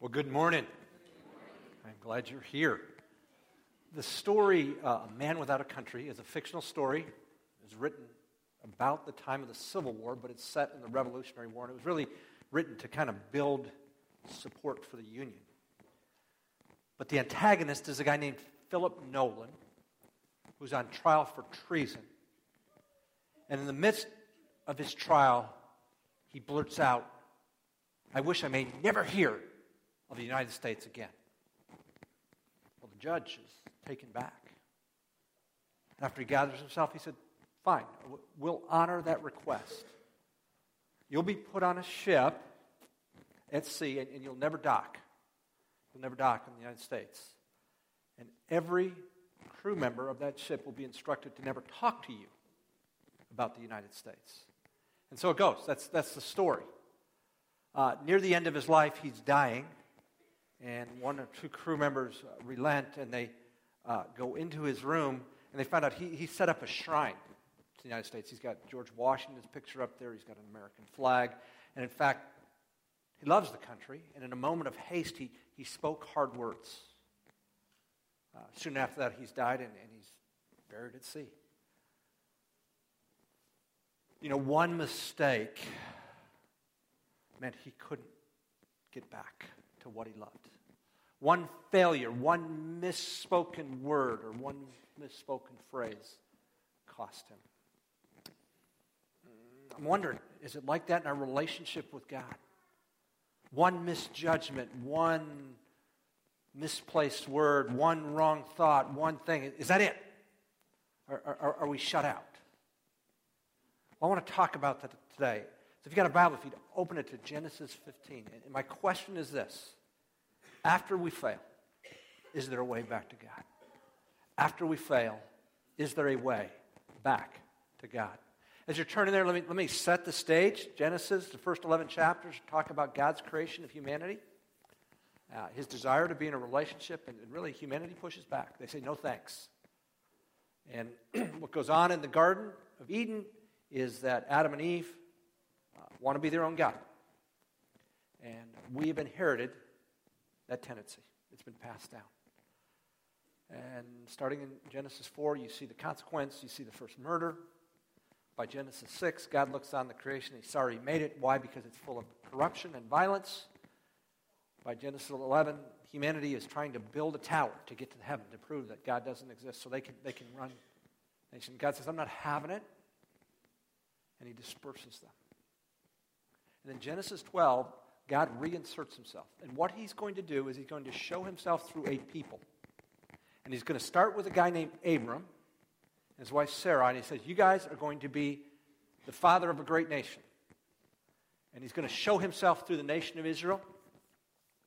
Well, good morning. I'm glad you're here. The story, uh, A Man Without a Country, is a fictional story. It was written about the time of the Civil War, but it's set in the Revolutionary War, and it was really written to kind of build support for the Union. But the antagonist is a guy named Philip Nolan, who's on trial for treason. And in the midst of his trial, he blurts out, I wish I may never hear of the United States again. Well, the judge is taken back. After he gathers himself, he said, Fine, we'll honor that request. You'll be put on a ship at sea, and, and you'll never dock. You'll never dock in the United States. And every crew member of that ship will be instructed to never talk to you about the United States. And so it goes. That's, that's the story. Uh, near the end of his life, he's dying, and one or two crew members uh, relent, and they uh, go into his room, and they find out he, he set up a shrine to the United States. He's got George Washington's picture up there, he's got an American flag, and in fact, he loves the country, and in a moment of haste, he, he spoke hard words. Uh, soon after that, he's died, and, and he's buried at sea. You know, one mistake meant he couldn't get back to what he loved. One failure, one misspoken word, or one misspoken phrase cost him. I'm wondering, is it like that in our relationship with God? One misjudgment, one misplaced word, one wrong thought, one thing. Is that it? Or, or, are we shut out? Well, I want to talk about that today. So if you've got a Bible, if you'd open it to Genesis 15. And my question is this After we fail, is there a way back to God? After we fail, is there a way back to God? As you're turning there, let me, let me set the stage. Genesis, the first 11 chapters, talk about God's creation of humanity, uh, his desire to be in a relationship, and, and really humanity pushes back. They say, no thanks. And what goes on in the Garden of Eden is that Adam and Eve uh, want to be their own God. And we have inherited that tendency, it's been passed down. And starting in Genesis 4, you see the consequence. You see the first murder. By Genesis 6, God looks on the creation. He's sorry he made it. Why? Because it's full of corruption and violence. By Genesis 11, humanity is trying to build a tower to get to heaven to prove that God doesn't exist so they can, they can run nation. God says, I'm not having it and he disperses them. And in Genesis 12, God reinserts himself. And what he's going to do is he's going to show himself through a people. And he's going to start with a guy named Abram and his wife Sarah. And he says, You guys are going to be the father of a great nation. And he's going to show himself through the nation of Israel.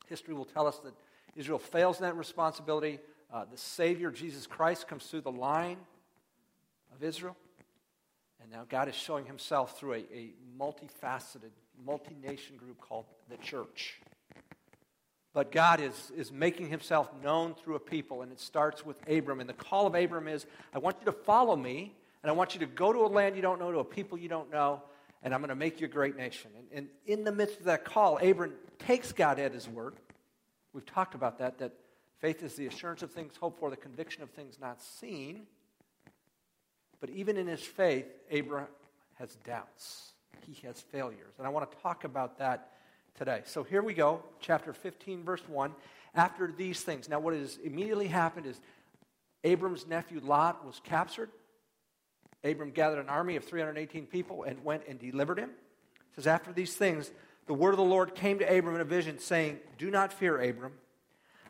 History will tell us that Israel fails in that responsibility. Uh, the Savior, Jesus Christ, comes through the line of Israel. And now God is showing himself through a, a multifaceted, multi nation group called the church. But God is, is making himself known through a people, and it starts with Abram. And the call of Abram is I want you to follow me, and I want you to go to a land you don't know, to a people you don't know, and I'm going to make you a great nation. And, and in the midst of that call, Abram takes God at his word. We've talked about that, that faith is the assurance of things hoped for, the conviction of things not seen. But even in his faith, Abram has doubts. He has failures. And I want to talk about that today. So here we go, chapter 15, verse 1. After these things, now what has immediately happened is Abram's nephew Lot was captured. Abram gathered an army of 318 people and went and delivered him. It says, After these things, the word of the Lord came to Abram in a vision, saying, Do not fear, Abram.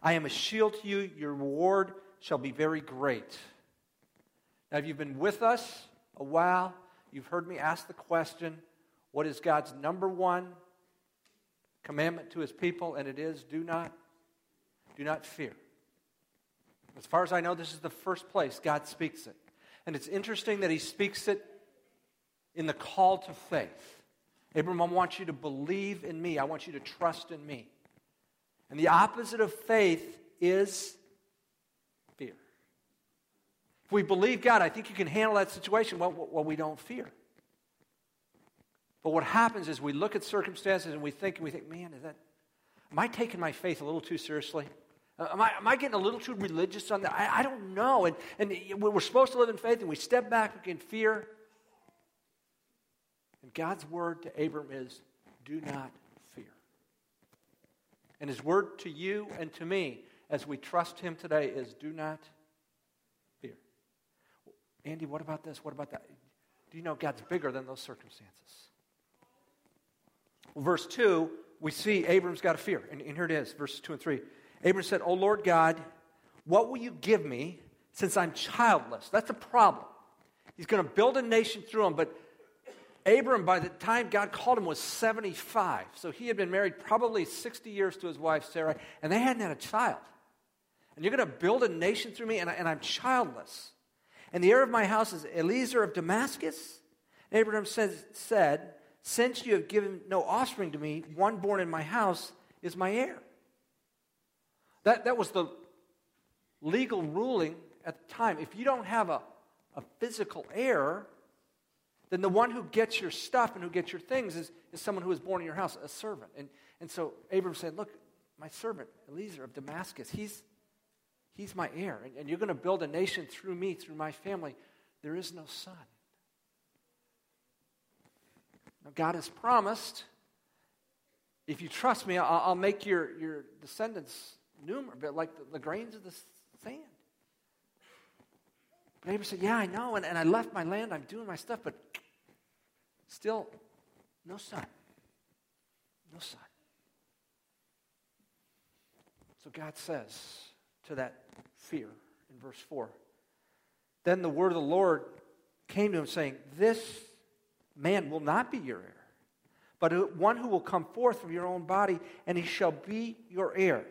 I am a shield to you. Your reward shall be very great. Now, if you've been with us a while, you've heard me ask the question what is God's number one commandment to his people? And it is do not, do not fear. As far as I know, this is the first place God speaks it. And it's interesting that he speaks it in the call to faith. Abram, I want you to believe in me. I want you to trust in me. And the opposite of faith is fear. if we believe God, I think you can handle that situation. Well, well, we don't fear. But what happens is we look at circumstances and we think, and we think, man, is that, Am I taking my faith a little too seriously? Uh, am, I, am I getting a little too religious on that? I, I don't know. And, and we're supposed to live in faith, and we step back in fear. And God's word to Abram is do not fear. And his word to you and to me as we trust him today is do not fear. Andy, what about this? What about that? Do you know God's bigger than those circumstances? Well, verse 2, we see Abram's got a fear. And, and here it is, verses 2 and 3. Abram said, O Lord God, what will you give me since I'm childless? That's a problem. He's going to build a nation through him, but Abram, by the time God called him, was 75. So he had been married probably 60 years to his wife, Sarah, and they hadn't had a child. And you're going to build a nation through me, and, I, and I'm childless. And the heir of my house is Eliezer of Damascus. And Abraham says, said, Since you have given no offspring to me, one born in my house is my heir. That, that was the legal ruling at the time. If you don't have a, a physical heir, then the one who gets your stuff and who gets your things is, is someone who is born in your house, a servant. And, and so Abram said, Look, my servant, Eliezer of Damascus, he's, he's my heir. And, and you're going to build a nation through me, through my family. There is no son. Now, God has promised, if you trust me, I'll, I'll make your, your descendants numerous, like the, the grains of the sand. But Abram said, Yeah, I know, and, and I left my land, I'm doing my stuff, but still, no son. No son. So God says to that fear in verse 4 Then the word of the Lord came to him, saying, This man will not be your heir, but one who will come forth from your own body, and he shall be your heir.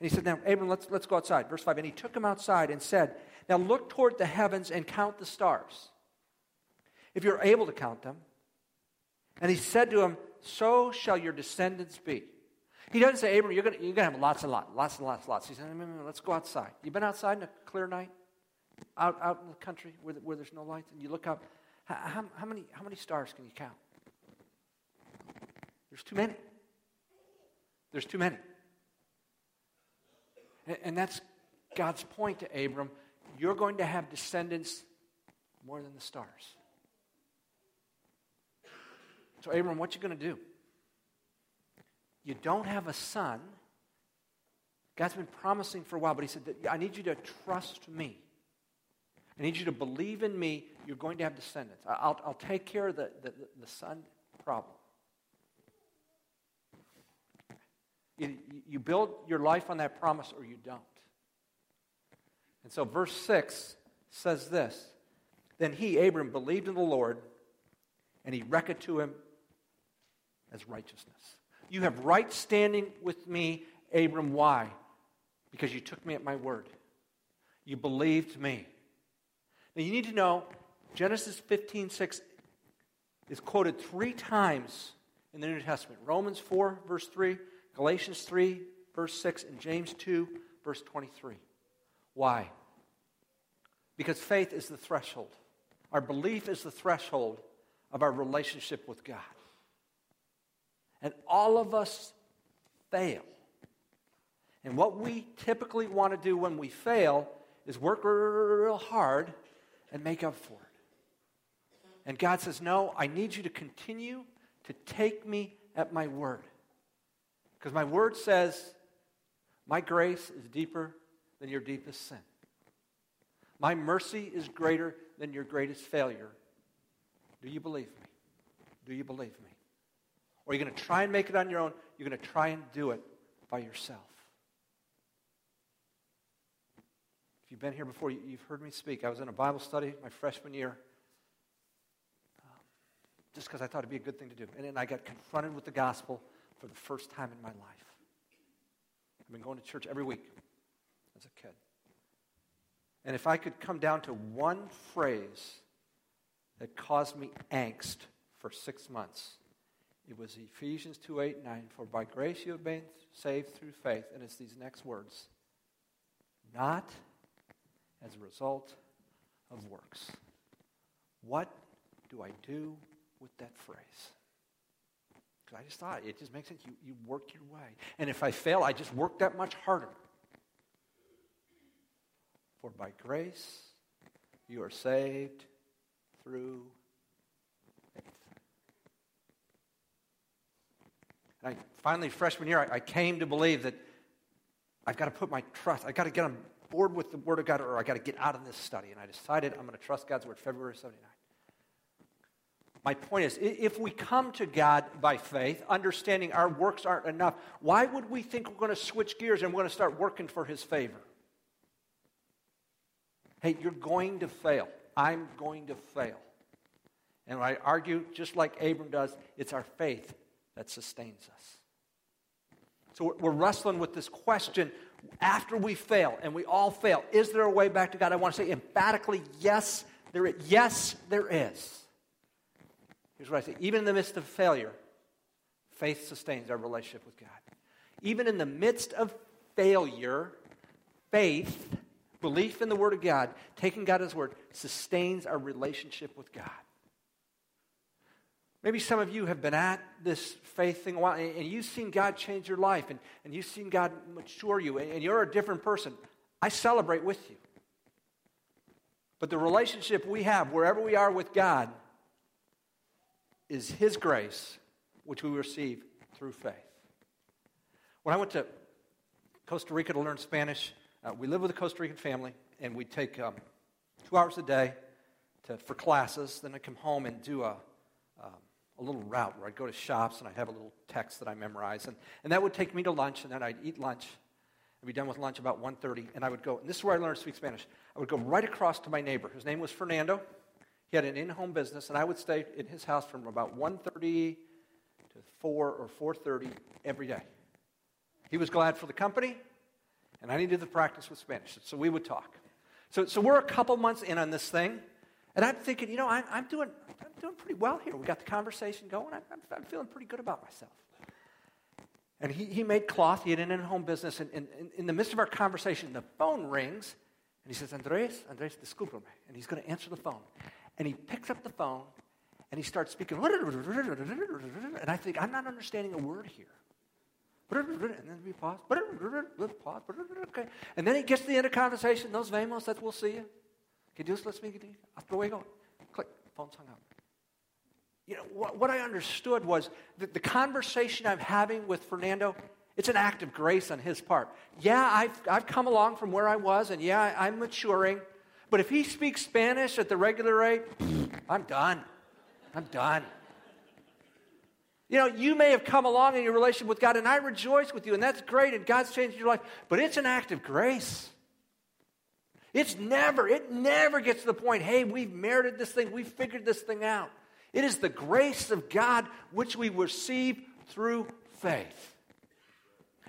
And he said, Now, Abram, let's, let's go outside. Verse 5. And he took him outside and said, Now look toward the heavens and count the stars, if you're able to count them. And he said to him, So shall your descendants be. He doesn't say, Abram, you're going you're gonna have lots and lots, lots and lots, lots. He said, Let's go outside. You've been outside in a clear night? Out, out in the country where, where there's no lights? And you look up, how, how, many, how many stars can you count? There's too many. There's too many. And that's God's point to Abram. You're going to have descendants more than the stars. So, Abram, what you going to do? You don't have a son. God's been promising for a while, but he said, I need you to trust me. I need you to believe in me. You're going to have descendants. I'll, I'll take care of the, the, the son problem. You, you build your life on that promise or you don't. And so, verse 6 says this Then he, Abram, believed in the Lord, and he reckoned to him as righteousness. You have right standing with me, Abram. Why? Because you took me at my word. You believed me. Now, you need to know Genesis 15 6 is quoted three times in the New Testament Romans 4, verse 3, Galatians 3, verse 6, and James 2, verse 23. Why? Because faith is the threshold. Our belief is the threshold of our relationship with God. And all of us fail. And what we typically want to do when we fail is work real hard and make up for it. And God says, No, I need you to continue to take me at my word. Because my word says, My grace is deeper than your deepest sin. My mercy is greater than your greatest failure. Do you believe me? Do you believe me? Or are you going to try and make it on your own? You're going to try and do it by yourself. If you've been here before, you've heard me speak. I was in a Bible study my freshman year um, just because I thought it'd be a good thing to do. And then I got confronted with the gospel for the first time in my life. I've been going to church every week as a kid. And if I could come down to one phrase that caused me angst for six months, it was Ephesians 2 8 9. For by grace you have been saved through faith. And it's these next words not as a result of works. What do I do with that phrase? Because I just thought it just makes sense. You, you work your way. And if I fail, I just work that much harder. For by grace you are saved through faith. And I, finally, freshman year, I, I came to believe that I've got to put my trust, I've got to get on board with the Word of God, or I've got to get out of this study. And I decided I'm going to trust God's Word February 79 my point is if we come to God by faith, understanding our works aren't enough, why would we think we're going to switch gears and we're going to start working for His favor? Hey, you're going to fail. I'm going to fail. And I argue, just like Abram does, it's our faith that sustains us. So we're wrestling with this question after we fail, and we all fail. Is there a way back to God? I want to say emphatically, yes, there is. Yes, there is. Here's what I say even in the midst of failure, faith sustains our relationship with God. Even in the midst of failure, faith, belief in the Word of God, taking God as Word, sustains our relationship with God. Maybe some of you have been at this faith thing a while and you've seen God change your life and, and you've seen God mature you and you're a different person. I celebrate with you. But the relationship we have, wherever we are with God, is His grace, which we receive through faith. When I went to Costa Rica to learn Spanish, uh, we live with a Costa Rican family, and we take um, two hours a day to, for classes. Then I come home and do a, a little route where I'd go to shops and I'd have a little text that I memorize. And, and that would take me to lunch, and then I'd eat lunch. I'd be done with lunch about 1.30, and I would go, and this is where I learned to speak Spanish. I would go right across to my neighbor. His name was Fernando. He had an in-home business, and I would stay in his house from about 1.30 to 4 or 4.30 every day. He was glad for the company, and I needed the practice with Spanish, so we would talk. So, so we're a couple months in on this thing, and I'm thinking, you know, I'm, I'm, doing, I'm doing pretty well here. We got the conversation going. I'm, I'm, I'm feeling pretty good about myself. And he, he made cloth. He had an in-home business. And, and, and, in the midst of our conversation, the phone rings. And he says, Andres, Andres, discúlpame. And he's going to answer the phone. And he picks up the phone and he starts speaking. And I think, I'm not understanding a word here. And then we pause. pause. Okay. And then he gets to the end of the conversation. Those vemos, that we'll see you. Que Dios les bendiga. Hasta luego. Click. Phone's hung up. You know, what, what I understood was that the conversation I'm having with Fernando, it's an act of grace on his part. Yeah, I've, I've come along from where I was, and yeah, I'm maturing. But if he speaks Spanish at the regular rate, I'm done. I'm done. You know, you may have come along in your relationship with God, and I rejoice with you, and that's great, and God's changed your life, but it's an act of grace. It's never, it never gets to the point, hey, we've merited this thing, we've figured this thing out. It is the grace of God which we receive through faith.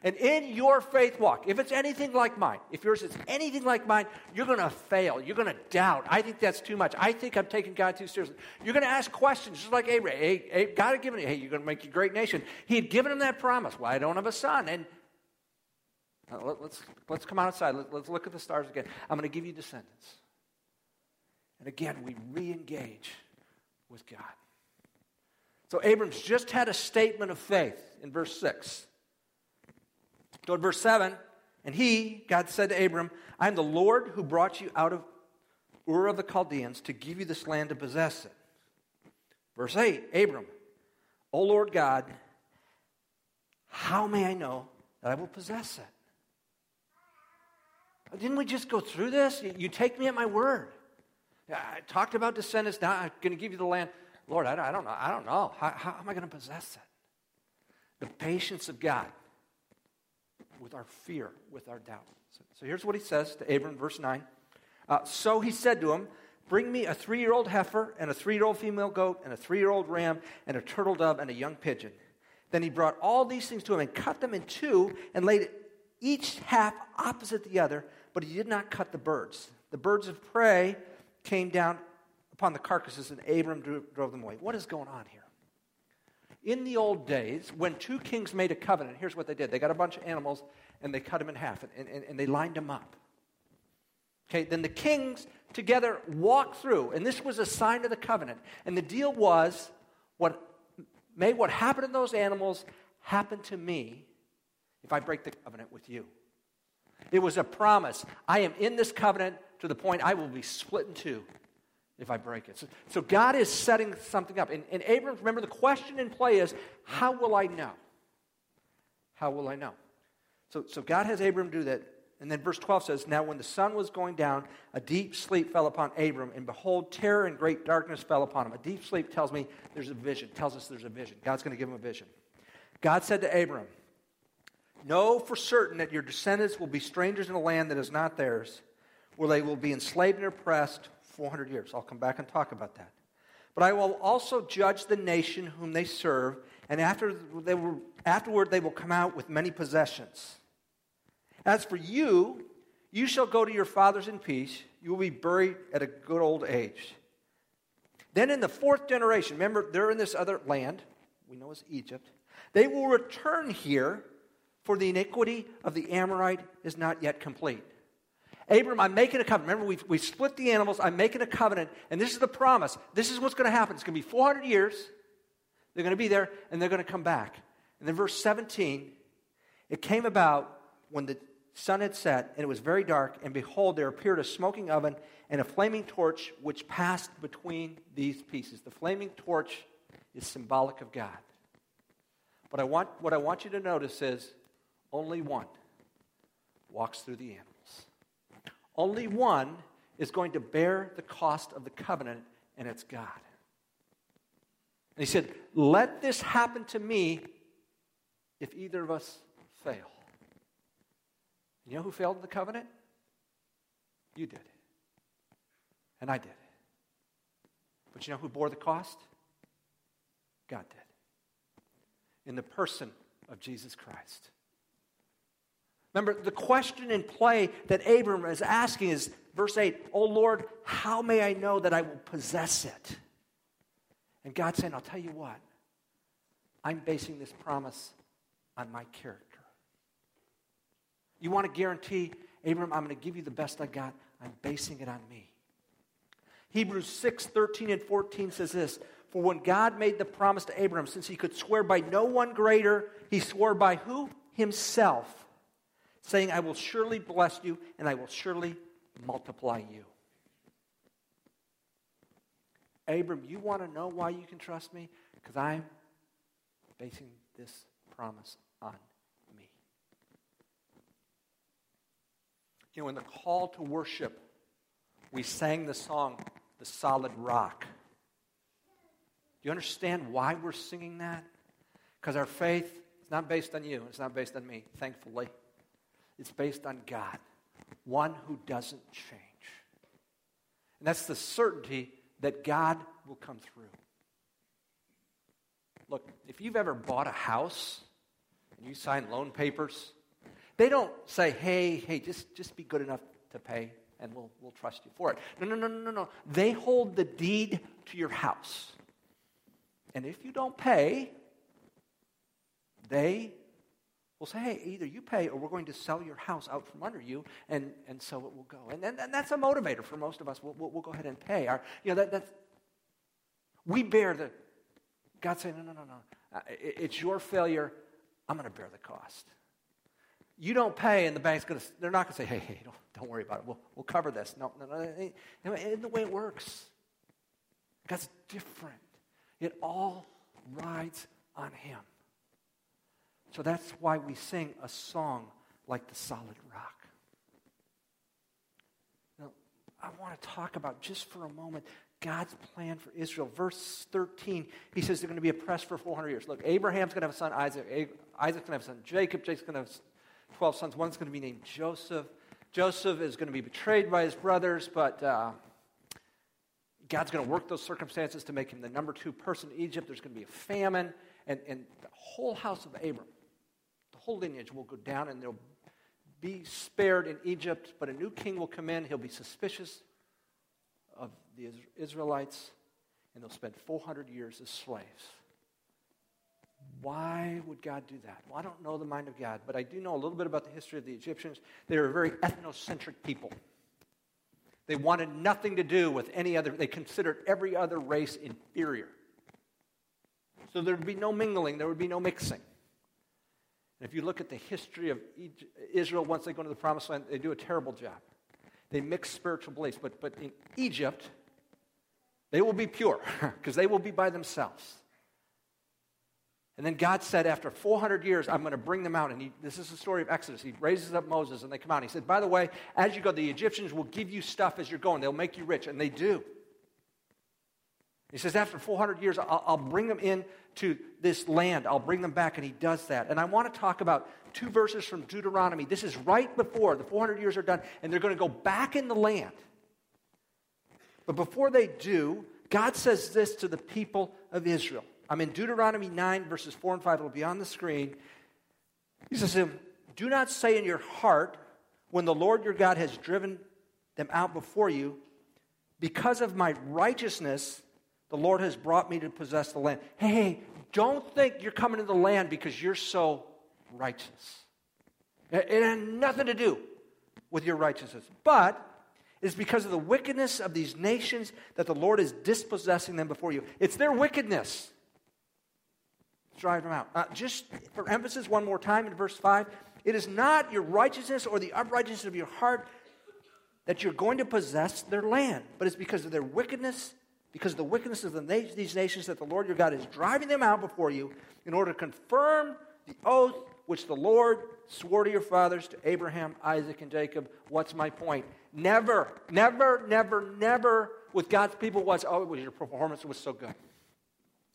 And in your faith walk, if it's anything like mine, if yours is anything like mine, you're going to fail. You're going to doubt. I think that's too much. I think I'm taking God too seriously. You're going to ask questions, just like Abraham. Hey, God had given you, hey, you're going to make a great nation. He had given him that promise. Well, I don't have a son. And Uh, let, us let's come outside. Let, let's look at the stars again. I'm going to give you descendants. And again, we re engage with God. So Abram's just had a statement of faith in verse 6. Go to verse 7. And he, God said to Abram, I am the Lord who brought you out of Ur of the Chaldeans to give you this land to possess it. Verse 8 Abram, O Lord God, how may I know that I will possess it? Didn't we just go through this? You take me at my word. I talked about descendants. Now I'm going to give you the land. Lord, I don't know. I don't know. How, how am I going to possess it? The patience of God with our fear, with our doubt. So, so here's what he says to Abram, verse 9. Uh, so he said to him, Bring me a three year old heifer, and a three year old female goat, and a three year old ram, and a turtle dove, and a young pigeon. Then he brought all these things to him and cut them in two and laid each half opposite the other, but he did not cut the birds. The birds of prey came down upon the carcasses, and Abram drove them away. What is going on here? In the old days, when two kings made a covenant, here's what they did they got a bunch of animals and they cut them in half and, and, and they lined them up. Okay, then the kings together walked through, and this was a sign of the covenant. And the deal was what may what happened to those animals happen to me if I break the covenant with you. It was a promise. I am in this covenant to the point I will be split in two if I break it. So, so God is setting something up. And, and Abram, remember, the question in play is how will I know? How will I know? So, so God has Abram do that. And then verse 12 says, Now when the sun was going down, a deep sleep fell upon Abram, and behold, terror and great darkness fell upon him. A deep sleep tells me there's a vision, tells us there's a vision. God's going to give him a vision. God said to Abram, Know for certain that your descendants will be strangers in a land that is not theirs, where they will be enslaved and oppressed 400 years. I'll come back and talk about that. But I will also judge the nation whom they serve, and after they will, afterward they will come out with many possessions. As for you, you shall go to your fathers in peace. You will be buried at a good old age. Then in the fourth generation, remember, they're in this other land, we know as Egypt. They will return here, for the iniquity of the Amorite is not yet complete. Abram, I'm making a covenant. Remember, we we split the animals. I'm making a covenant, and this is the promise. This is what's going to happen. It's going to be 400 years. They're going to be there, and they're going to come back. And then, verse 17, it came about when the sun had set, and it was very dark, and behold, there appeared a smoking oven and a flaming torch which passed between these pieces. The flaming torch is symbolic of God. But I want, what I want you to notice is only one walks through the animals. Only one is going to bear the cost of the covenant, and it's God. And he said, Let this happen to me if either of us fail. You know who failed the covenant? You did. And I did. But you know who bore the cost? God did. In the person of Jesus Christ. Remember, the question in play that Abram is asking is verse 8, Oh Lord, how may I know that I will possess it? And God's saying, I'll tell you what, I'm basing this promise on my character. You want to guarantee, Abram, I'm going to give you the best I got. I'm basing it on me. Hebrews 6 13 and 14 says this For when God made the promise to Abram, since he could swear by no one greater, he swore by who? Himself, saying, I will surely bless you and I will surely multiply you. Abram, you want to know why you can trust me? Because I'm basing this promise on me. You know, in the call to worship, we sang the song, The Solid Rock. Do you understand why we're singing that? Because our faith is not based on you, it's not based on me, thankfully. It's based on God, one who doesn't change. And that's the certainty that God will come through. Look, if you've ever bought a house and you sign loan papers, they don't say, hey, hey, just, just be good enough to pay and we'll, we'll trust you for it. No, no, no, no, no, no. They hold the deed to your house. And if you don't pay, they will say, hey, either you pay or we're going to sell your house out from under you, and, and so it will go. And, and, and that's a motivator for most of us. We'll, we'll, we'll go ahead and pay. Our, you know, that, that's, we bear the, God saying, no, no, no, no. Uh, it, it's your failure. I'm going to bear the cost you don't pay, and the bank's going to, they're not going to say, hey, hey, don't, don't worry about it. We'll, we'll cover this. No, no, no. It, the way it works. God's different. It all rides on Him. So that's why we sing a song like the solid rock. Now, I want to talk about just for a moment God's plan for Israel. Verse 13, he says they're going to be oppressed for 400 years. Look, Abraham's going to have a son, Isaac. Isaac's going to have a son, Jacob. Jacob's going to have 12 sons. One's going to be named Joseph. Joseph is going to be betrayed by his brothers, but uh, God's going to work those circumstances to make him the number two person in Egypt. There's going to be a famine, and, and the whole house of Abram, whole lineage will go down, and they'll be spared in Egypt, but a new king will come in. He'll be suspicious of the Israelites, and they'll spend 400 years as slaves. Why would God do that? Well, I don't know the mind of God, but I do know a little bit about the history of the Egyptians. They were a very ethnocentric people. They wanted nothing to do with any other, they considered every other race inferior. So there would be no mingling, there would be no mixing. And if you look at the history of Israel, once they go into the promised land, they do a terrible job. They mix spiritual beliefs. But, but in Egypt, they will be pure because they will be by themselves. And then God said, after 400 years, I'm going to bring them out. And he, this is the story of Exodus. He raises up Moses and they come out. And he said, By the way, as you go, the Egyptians will give you stuff as you're going. They'll make you rich. And they do. He says, After 400 years, I'll, I'll bring them in to this land. I'll bring them back. And he does that. And I want to talk about two verses from Deuteronomy. This is right before the 400 years are done. And they're going to go back in the land. But before they do, God says this to the people of Israel. I'm in Deuteronomy 9, verses 4 and 5. It'll be on the screen. He says, Do not say in your heart, when the Lord your God has driven them out before you, because of my righteousness, the Lord has brought me to possess the land. Hey, don't think you're coming to the land because you're so righteous. It had nothing to do with your righteousness. But it's because of the wickedness of these nations that the Lord is dispossessing them before you. It's their wickedness drive them out. Uh, just for emphasis, one more time in verse 5 it is not your righteousness or the uprightness of your heart that you're going to possess their land, but it's because of their wickedness, because of the wickedness of the na- these nations that the Lord your God is driving them out before you in order to confirm the oath which the Lord swore to your fathers, to Abraham, Isaac, and Jacob. What's my point? Never, never, never, never with God's people was, oh, your performance was so good.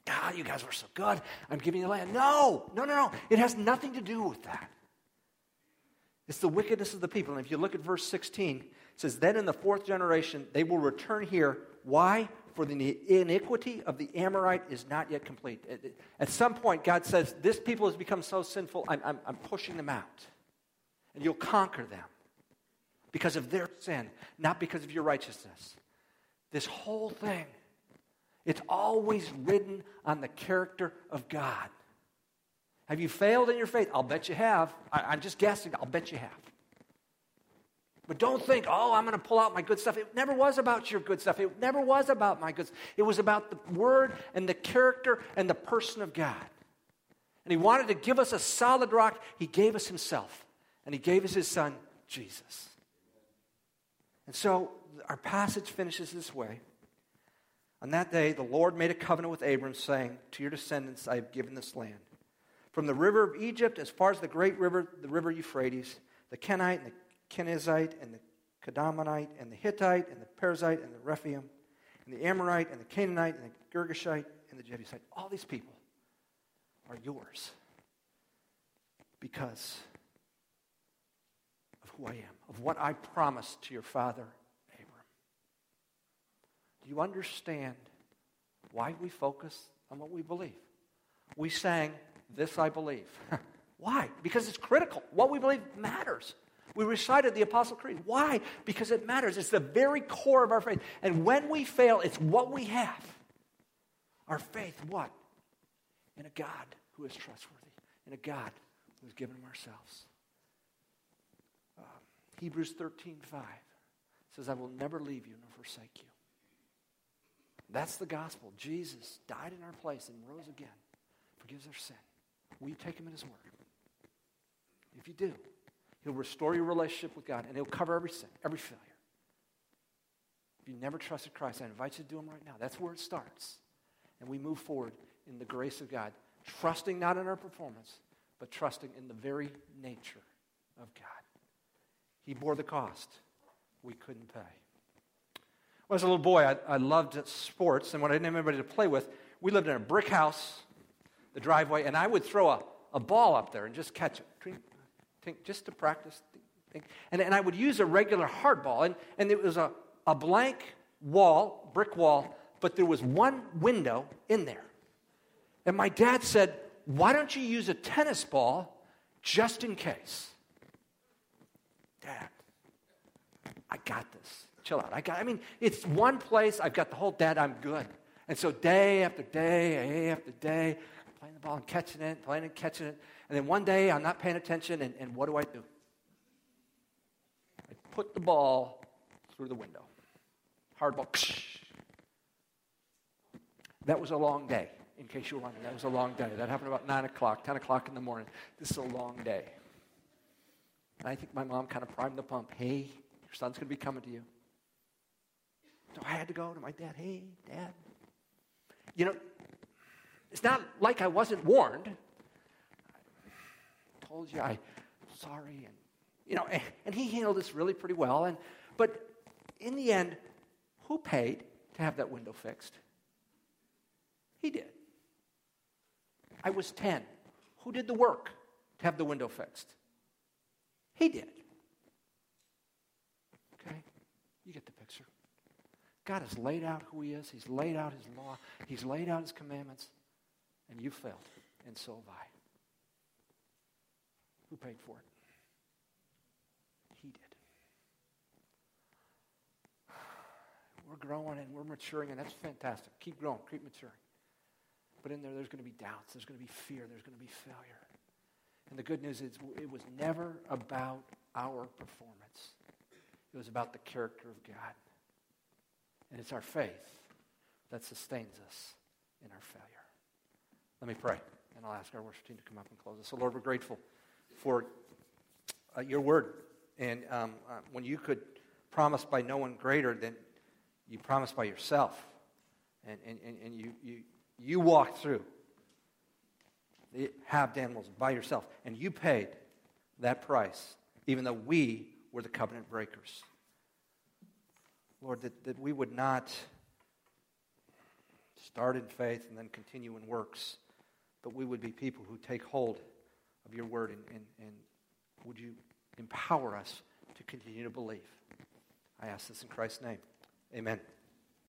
God, you guys were so good. I'm giving you the land. No, no, no, no. It has nothing to do with that. It's the wickedness of the people. And if you look at verse 16, it says, Then in the fourth generation they will return here. Why? For the iniquity of the Amorite is not yet complete. At some point, God says, This people has become so sinful, I'm, I'm, I'm pushing them out. And you'll conquer them because of their sin, not because of your righteousness. This whole thing it's always written on the character of God. Have you failed in your faith? I'll bet you have. I, am just guessing. I'll bet you have. But don't think, oh, I'm going to pull out my good stuff. It never was about your good stuff. It never was about my good stuff. It was about the word and the character and the person of God. And He wanted to give us a solid rock. He gave us Himself. And He gave us His Son, Jesus. And so our passage finishes this way. On that day, the Lord made a covenant with Abram, saying, To your descendants I have given this land. From the river of Egypt as far as the great river, the river Euphrates, the Kenite and the Kenizzite and the Kadmonite and the Hittite and the Perizzite and the Rephaim and the Amorite and the Canaanite and the Girgashite and the Jebusite. All these people are yours because of who I am, of what I promised to your father Abram. do you understand why we focus on what we believe? We sang, This I believe. why? Because it's critical. What we believe matters. We recited the Apostle Creed. Why? Because it matters. It's the very core of our faith. And when we fail, it's what we have. Our faith, what? In a God who is trustworthy, in a God who has given him ourselves. Uh, Hebrews 13 5 says, I will never leave you nor forsake you. That's the gospel. Jesus died in our place and rose again, forgives our sin. Will you take him at his word? If you do, he'll restore your relationship with God and he'll cover every sin, every failure. If you never trusted Christ, I invite you to do him right now. That's where it starts. And we move forward in the grace of God, trusting not in our performance, but trusting in the very nature of God. He bore the cost we couldn't pay. When I was a little boy, I, I loved sports, and when I didn't have anybody to play with, we lived in a brick house, the driveway, and I would throw a, a ball up there and just catch it, just to practice. And, and I would use a regular hard ball, and, and it was a, a blank wall, brick wall, but there was one window in there. And my dad said, Why don't you use a tennis ball just in case? Dad, I got this chill out. I, got, I mean, it's one place, I've got the whole dad, I'm good. And so day after day, day after day, playing the ball and catching it, playing and catching it. And then one day I'm not paying attention, and, and what do I do? I put the ball through the window. Hard ball. That was a long day. in case you were wondering. That was a long day. That happened about 9 o'clock, 10 o'clock in the morning. This is a long day. And I think my mom kind of primed the pump. Hey, your son's going to be coming to you. So I had to go to my dad. Hey, dad. You know, it's not like I wasn't warned. Told you I sorry and you know, and, and he handled this really pretty well. And but in the end, who paid to have that window fixed? He did. I was 10. Who did the work to have the window fixed? He did. Okay? You get the picture. God has laid out who He is, He's laid out His law, He's laid out His commandments, and you failed, and so have I. Who paid for it? He did. We're growing and we're maturing, and that's fantastic. Keep growing, keep maturing. But in there, there's going to be doubts, there's going to be fear, there's going to be failure. And the good news is, it was never about our performance, it was about the character of God. And it's our faith that sustains us in our failure. Let me pray, and I'll ask our worship team to come up and close us. So, Lord, we're grateful for uh, your word. And um, uh, when you could promise by no one greater than you promised by yourself, and, and, and you, you, you walked through the halved animals by yourself, and you paid that price, even though we were the covenant breakers. Lord, that, that we would not start in faith and then continue in works, but we would be people who take hold of your word and, and, and would you empower us to continue to believe. I ask this in Christ's name. Amen.